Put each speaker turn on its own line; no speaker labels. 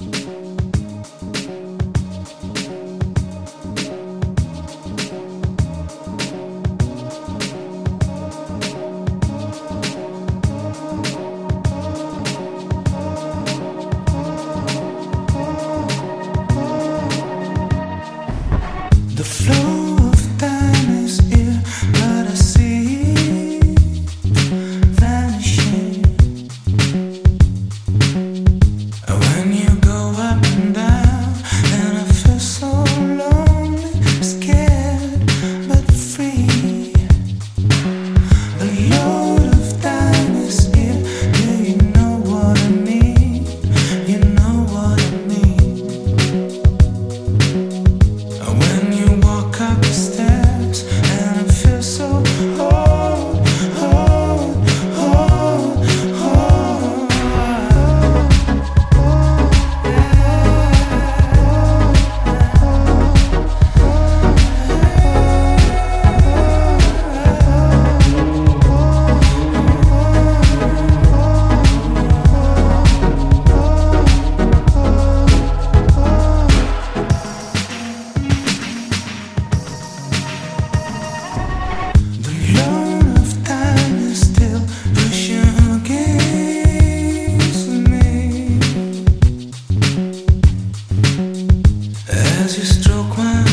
The flow as you stroke my